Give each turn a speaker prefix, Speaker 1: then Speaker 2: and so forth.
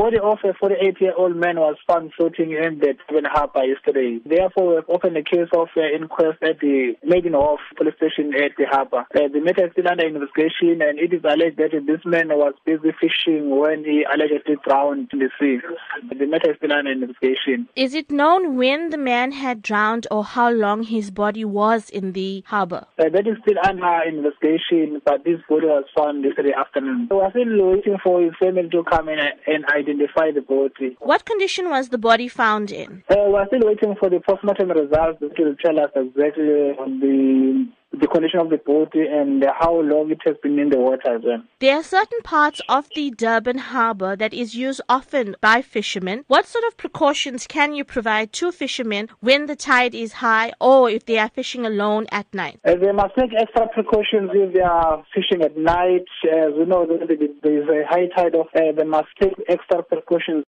Speaker 1: body of a 48-year-old man was found floating in the Durban Harbour yesterday. Therefore, we've opened a case of uh, inquest at the Maydon Wharf police station at the harbour. Uh, the matter is still under investigation and it is alleged that this man was busy fishing when he allegedly drowned in the sea. The matter is still under investigation.
Speaker 2: Is it known when the man had drowned or how long his body was in the harbour?
Speaker 1: Uh, that is still under investigation, but this body was found yesterday afternoon. So we're still waiting for his family to come in and identify the body.
Speaker 2: What condition was the body found in?
Speaker 1: Uh, we're still waiting for the postmortem results to tell us exactly on the the condition of the boat and how long it has been in the water as well.
Speaker 2: There are certain parts of the Durban harbour that is used often by fishermen. What sort of precautions can you provide to fishermen when the tide is high or if they are fishing alone at night?
Speaker 1: Uh, they must take extra precautions if they are fishing at night. As you know, there is a high tide of, uh, they must take extra precautions.